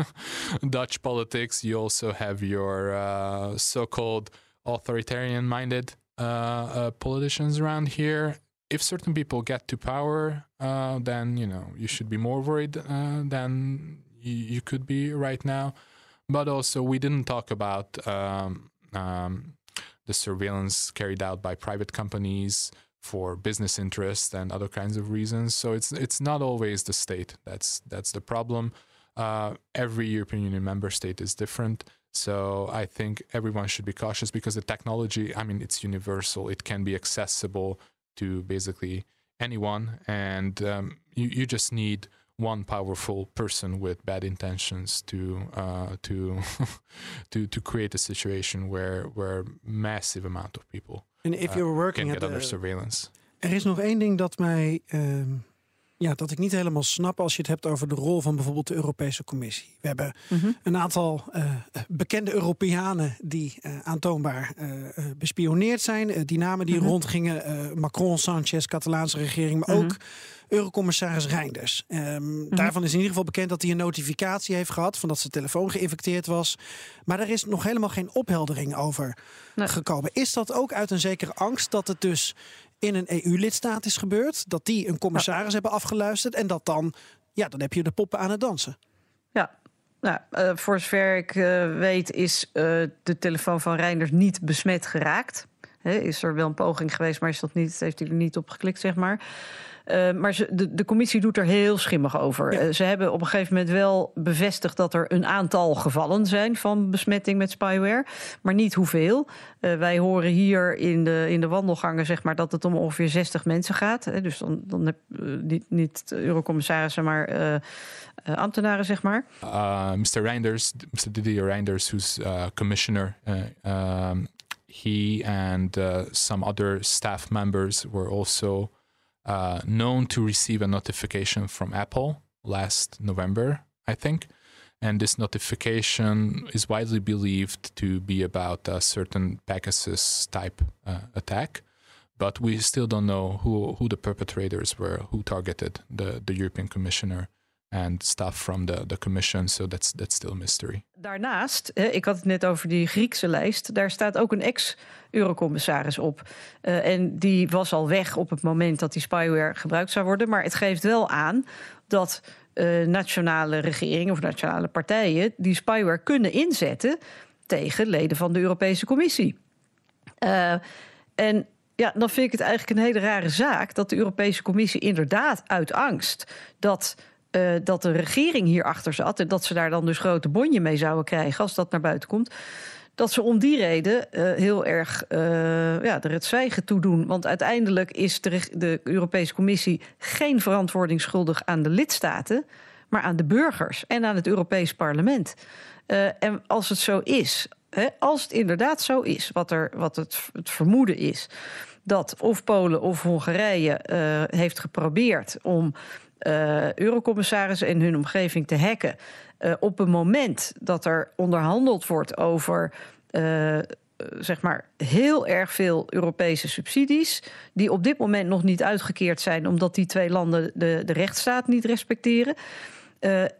E: Dutch politics, you also have your uh, so called authoritarian minded uh, uh, politicians around here. If certain people get to power, uh, then you know you should be more worried uh, than you, you, could be right now. But also, we didn't talk about um, um, the surveillance carried out by private companies for business interests and other kinds of reasons. So it's it's not always the state that's that's the problem. Uh, every European Union member state is different. So I think everyone should be cautious because the technology, I mean, it's universal. It can be accessible to basically anyone, and um, you you just need one powerful person with bad intentions to uh, to to to create a situation where where massive amount of people
B: And if
E: uh,
B: you're working
E: can
B: at
E: get under
B: the-
E: surveillance.
B: Er is nog één ding dat mij. ehm, ja, dat ik niet helemaal snap als je het hebt over de rol van bijvoorbeeld de Europese Commissie. We hebben
F: Mhm.
B: een aantal eh, bekende Europeanen die eh, aantoonbaar eh, bespioneerd zijn. Die namen die
F: Mhm.
B: rondgingen: Macron, Sanchez, Catalaanse regering, maar
F: Mhm.
B: ook Eurocommissaris Reinders. Ehm, Daarvan is in ieder geval bekend dat hij een notificatie heeft gehad van dat zijn telefoon geïnfecteerd was. Maar er is nog helemaal geen opheldering over
F: Nee.
B: gekomen. Is dat ook uit een zekere angst dat het dus in een EU-lidstaat is gebeurd? Dat die een commissaris hebben afgeluisterd en dat dan, ja, dan heb je de poppen aan het dansen.
F: Ja, nou, eh, voor zover ik eh, weet is eh, de telefoon van Reinders niet besmet geraakt. Is er wel een poging geweest, maar is dat niet, heeft hij er niet op geklikt, zeg maar. Eh, maar ze, de, de commissie doet er heel schimmig over.
B: Ja.
F: Eh, ze hebben op een gegeven moment wel bevestigd dat er een aantal gevallen zijn van besmetting met spyware, maar niet hoeveel. Eh, wij horen hier in de, in de wandelgangen zeg maar, dat het om ongeveer 60 mensen gaat. Hè, dus dan, dan heb niet, niet eurocommissarissen, maar eh, eh, ambtenaren, zeg maar.
E: uh, Mr. Reinders, Mr. Didier Reinders, who's uh, commissioner, uh, um, he and uh, some other staff members were also uh, known to receive a notification from Apple last November, I think. And this notification is widely believed to be about a certain Pegasus type uh, attack. But we still don't know who, who the perpetrators were, who targeted the, the European Commissioner and stuff from the, the commission. So that's that's still mystery.
F: Daarnaast, hè, ik had het net over die Griekse lijst, daar staat ook een ex-eurocommissaris op. Eh, en die was al weg op het moment dat die spyware gebruikt zou worden. Maar het geeft wel aan dat eh, nationale regeringen of nationale partijen die spyware kunnen inzetten tegen leden van de Europese Commissie. Eh, en ja, dan vind ik het eigenlijk een hele rare zaak dat de Europese Commissie inderdaad uit angst dat, eh, dat de regering hierachter zat en dat ze daar dan dus grote bonje mee zouden krijgen als dat naar buiten komt. Dat ze om die reden eh, heel erg eh, ja, er het zwijgen toe doen. Want uiteindelijk is de, de Europese Commissie geen verantwoording schuldig aan de lidstaten, maar aan de burgers en aan het Europees Parlement. En als het zo is, hè, als het inderdaad zo is, wat, er, wat het, het vermoeden is, dat of Polen of Hongarije heeft geprobeerd om eh eurocommissarissen en hun omgeving te hacken. eh, op een moment dat er onderhandeld wordt over. eh, zeg maar heel erg veel Europese subsidies. die op dit moment nog niet uitgekeerd zijn. omdat die twee landen de, de rechtsstaat niet respecteren.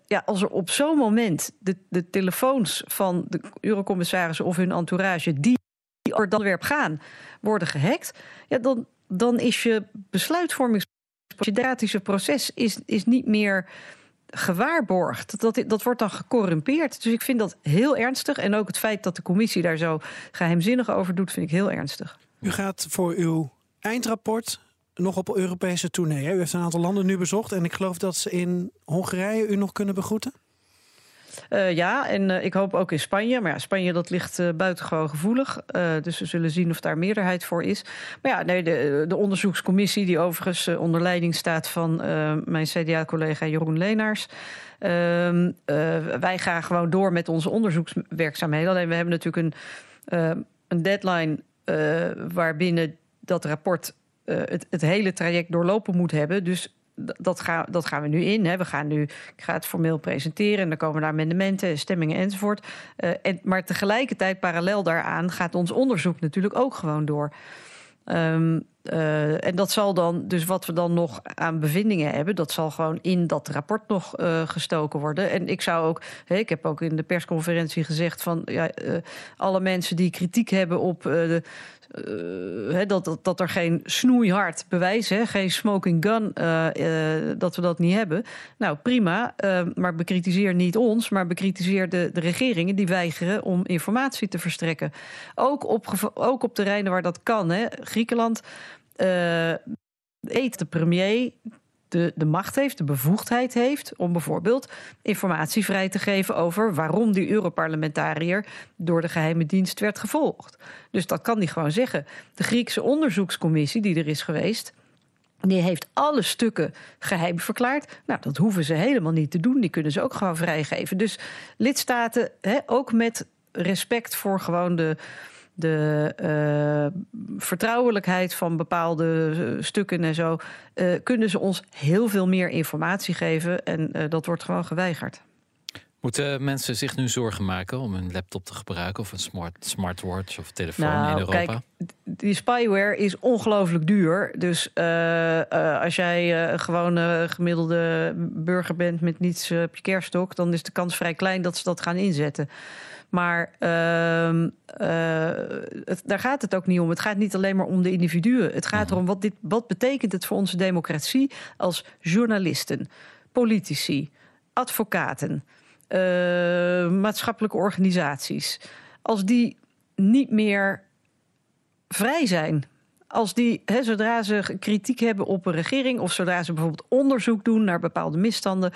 F: Ja, als er op zo'n moment de, de telefoons van de eurocommissarissen of hun entourage. die over dat onderwerp gaan, worden gehackt. Ja, dan, dan is je besluitvormings democratische proces is, is niet meer gewaarborgd. Dat, dat wordt dan gecorrumpeerd. Dus ik vind dat heel ernstig. En ook het feit dat de commissie daar zo geheimzinnig over doet, vind ik heel ernstig.
B: U gaat voor uw eindrapport nog op Europese tournee. U heeft een aantal landen nu bezocht en ik geloof dat ze in Hongarije u nog kunnen begroeten.
F: Eh, ja, en eh, ik hoop ook in Spanje. Maar ja, Spanje dat ligt eh, buitengewoon gevoelig. Dus we zullen zien of daar meerderheid voor is. Maar ja, nee, de, de onderzoekscommissie... die overigens onder leiding staat van mijn CDA-collega Jeroen Leenaars... Ehm, eh, wij gaan gewoon door met onze onderzoekswerkzaamheden. Alleen we hebben natuurlijk een, een deadline... waarbinnen dat rapport het, het hele traject doorlopen moet hebben. Dus dat, ga, dat gaan we nu in. Hè. We gaan nu, ik ga het formeel presenteren en dan komen er amendementen, stemmingen enzovoort. Eh, en, maar tegelijkertijd, parallel daaraan, gaat ons onderzoek natuurlijk ook gewoon door. Ehm, eh, en dat zal dan, dus wat we dan nog aan bevindingen hebben, dat zal gewoon in dat rapport nog eh, gestoken worden. En ik zou ook, ik heb ook in de persconferentie gezegd van ja, alle mensen die kritiek hebben op de, dat, dat, dat er geen snoeihard bewijs, hè, geen smoking gun, eh, eh, dat we dat niet hebben. Nou prima, eh, maar bekritiseer niet ons, maar bekritiseer de, de regeringen die weigeren om informatie te verstrekken. Ook op, ook op terreinen waar dat kan. Hè. Griekenland eh eet de premier de, de macht heeft, de bevoegdheid heeft om bijvoorbeeld informatie vrij te geven over waarom die Europarlementariër door de geheime dienst werd gevolgd. Dus dat kan hij gewoon zeggen. De Griekse onderzoekscommissie die er is geweest, Die heeft alle stukken geheim verklaard. Nou, dat hoeven ze helemaal niet te doen. Die kunnen ze ook gewoon vrijgeven. Dus lidstaten, hè, ook met respect voor gewoon de, de uh, vertrouwelijkheid van bepaalde uh, stukken en zo, uh, kunnen ze ons heel veel meer informatie geven. En dat wordt gewoon geweigerd.
A: Moeten mensen zich nu zorgen maken om een laptop te gebruiken of een smart, smartwatch of telefoon
F: nou,
A: in Europa?
F: Kijk, die spyware is ongelooflijk duur. Dus uh, uh, als jij uh, gewoon een gemiddelde burger bent met niets op je kerststok, dan is de kans vrij klein dat ze dat gaan inzetten. Maar ehm, het, daar gaat het ook niet om. Het gaat niet alleen maar om de individuen. Het gaat erom wat, dit, wat betekent het voor onze democratie als journalisten, politici, advocaten uh, maatschappelijke organisaties, als die niet meer vrij zijn. Als die, zodra ze kritiek hebben op een regering of zodra ze bijvoorbeeld onderzoek doen naar bepaalde misstanden,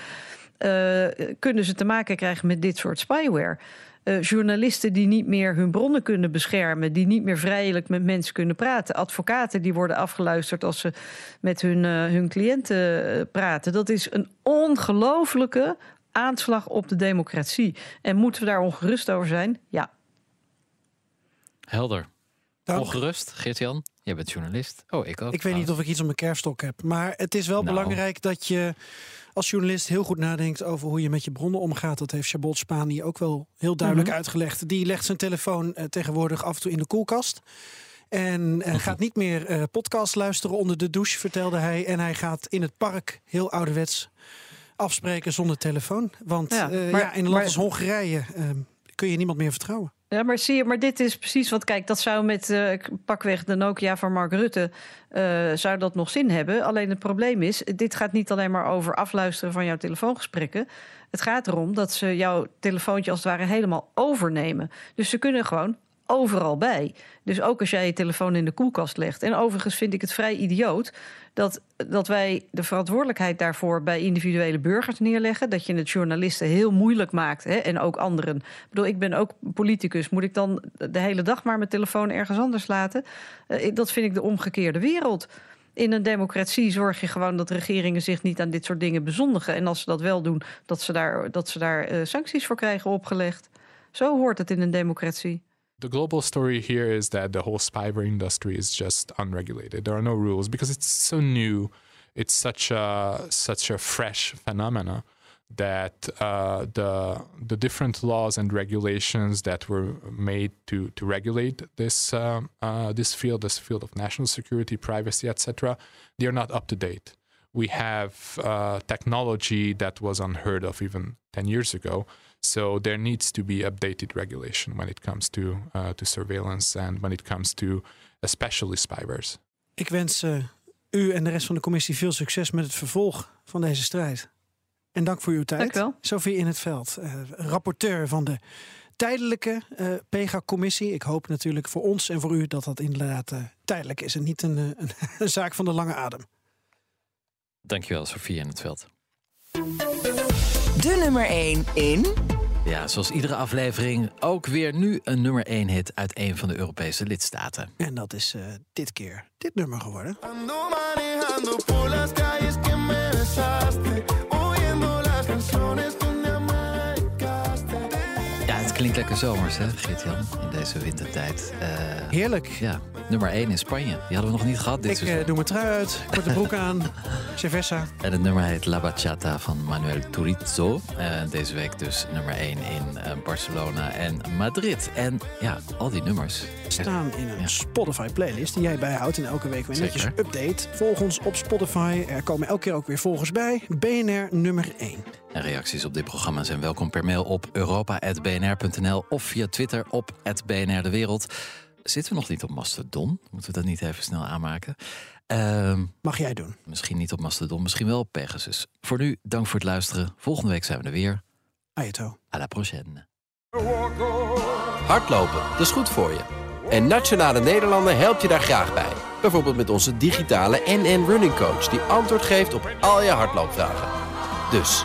F: uh, kunnen ze te maken krijgen met dit soort spyware. Uh, journalisten die niet meer hun bronnen kunnen beschermen, die niet meer vrijelijk met mensen kunnen praten, advocaten die worden afgeluisterd als ze met hun, uh, hun cliënten praten. Dat is een ongelofelijke aanslag op de democratie. En moeten we daar ongerust over zijn? Ja.
A: Helder. Dank. Ongerust, Geert-Jan? Jij bent journalist. Oh, ik ook.
B: Ik weet niet of ik iets op mijn kerststok heb. Maar het is wel nou. belangrijk dat je als journalist heel goed nadenkt over hoe je met je bronnen omgaat. Dat heeft Chabot Spani ook wel heel duidelijk mm -hmm. uitgelegd. Die legt zijn telefoon uh, tegenwoordig af en toe in de koelkast. En uh, gaat niet meer uh, podcast luisteren onder de douche, vertelde hij. En hij gaat in het park heel ouderwets afspreken zonder telefoon. Want ja, maar, ja, in een land als Hongarije uh, kun je niemand meer vertrouwen.
F: Ja, maar zie je, maar dit is precies wat, kijk, dat zou met uh, pakweg de Nokia van Mark Rutte, uh, zou dat nog zin hebben. Alleen het probleem is, dit gaat niet alleen maar over afluisteren van jouw telefoongesprekken. Het gaat erom dat ze jouw telefoontje als het ware helemaal overnemen. Dus ze kunnen gewoon overal bij. Dus ook als jij je telefoon in de koelkast legt. En overigens vind ik het vrij idioot dat, dat wij de verantwoordelijkheid daarvoor bij individuele burgers neerleggen. Dat je het journalisten heel moeilijk maakt. Hè, en ook anderen. Ik bedoel, ik ben ook politicus. Moet ik dan de hele dag maar mijn telefoon ergens anders laten? Uh, dat vind ik de omgekeerde wereld. In een democratie zorg je gewoon dat regeringen zich niet aan dit soort dingen bezondigen. En als ze dat wel doen, dat ze daar, dat ze daar uh, sancties voor krijgen opgelegd. Zo hoort het in een democratie.
E: The global story here is that the whole spyware industry is just unregulated. There are no rules because it's so new. It's such a such a fresh phenomena that uh, the the different laws and regulations that were made to to regulate this uh, uh, this field, this field of national security, privacy, etc., they are not up to date. We have uh, technology that was unheard of even ten years ago So there needs to be updated regulation when it comes to, uh, to surveillance and when it comes to especially spywares.
B: Ik wens uh, u en de rest van de commissie veel succes met het vervolg van deze strijd. En dank voor uw tijd.
F: Dank wel.
B: Sophie in het veld, uh, rapporteur van de tijdelijke uh, PEGA-commissie. Ik hoop natuurlijk voor ons en voor u dat dat inderdaad uh, tijdelijk is en niet een, een, een, zaak van de lange adem.
A: Dankjewel, Sophie in het veld.
C: De nummer 1 in.
A: Ja, zoals iedere aflevering ook weer nu een nummer 1 hit uit een van de Europese lidstaten.
B: En dat is uh, dit keer dit nummer geworden.
A: Klinkt lekker zomers, hè, Geert-Jan, in deze wintertijd. Uh,
B: Heerlijk.
A: Ja, nummer 1 in Spanje. Die hadden we nog niet gehad dit
B: Ik
A: seizoen.
B: uh, doe mijn trui uit, korte broek aan, cerveza.
A: En het nummer heet La Bachata van Manuel Turizo. Uh, deze week dus nummer 1 in uh, Barcelona en Madrid. En ja, al die nummers
B: staan in een ja. Spotify playlist die jij bijhoudt en elke week weer netjes update. Volg ons op Spotify. Er komen elke keer ook weer volgers bij. BNR nummer 1.
A: En reacties op dit programma zijn welkom per mail op europa.bnr.nl of via Twitter op BNR de Wereld. Zitten we nog niet op Mastodon? Moeten we dat niet even snel aanmaken? Uh,
B: Mag jij doen.
A: Misschien niet op Mastodon, misschien wel op Pegasus. Voor nu, dank voor het luisteren. Volgende week zijn we er weer.
B: Ayato.
A: À la prochaine.
I: Hardlopen, dat is goed voor je. En Nationale Nederlanden helpt je daar graag bij. Bijvoorbeeld met onze digitale NN Running Coach... die antwoord geeft op al je hardloopvragen. Dus,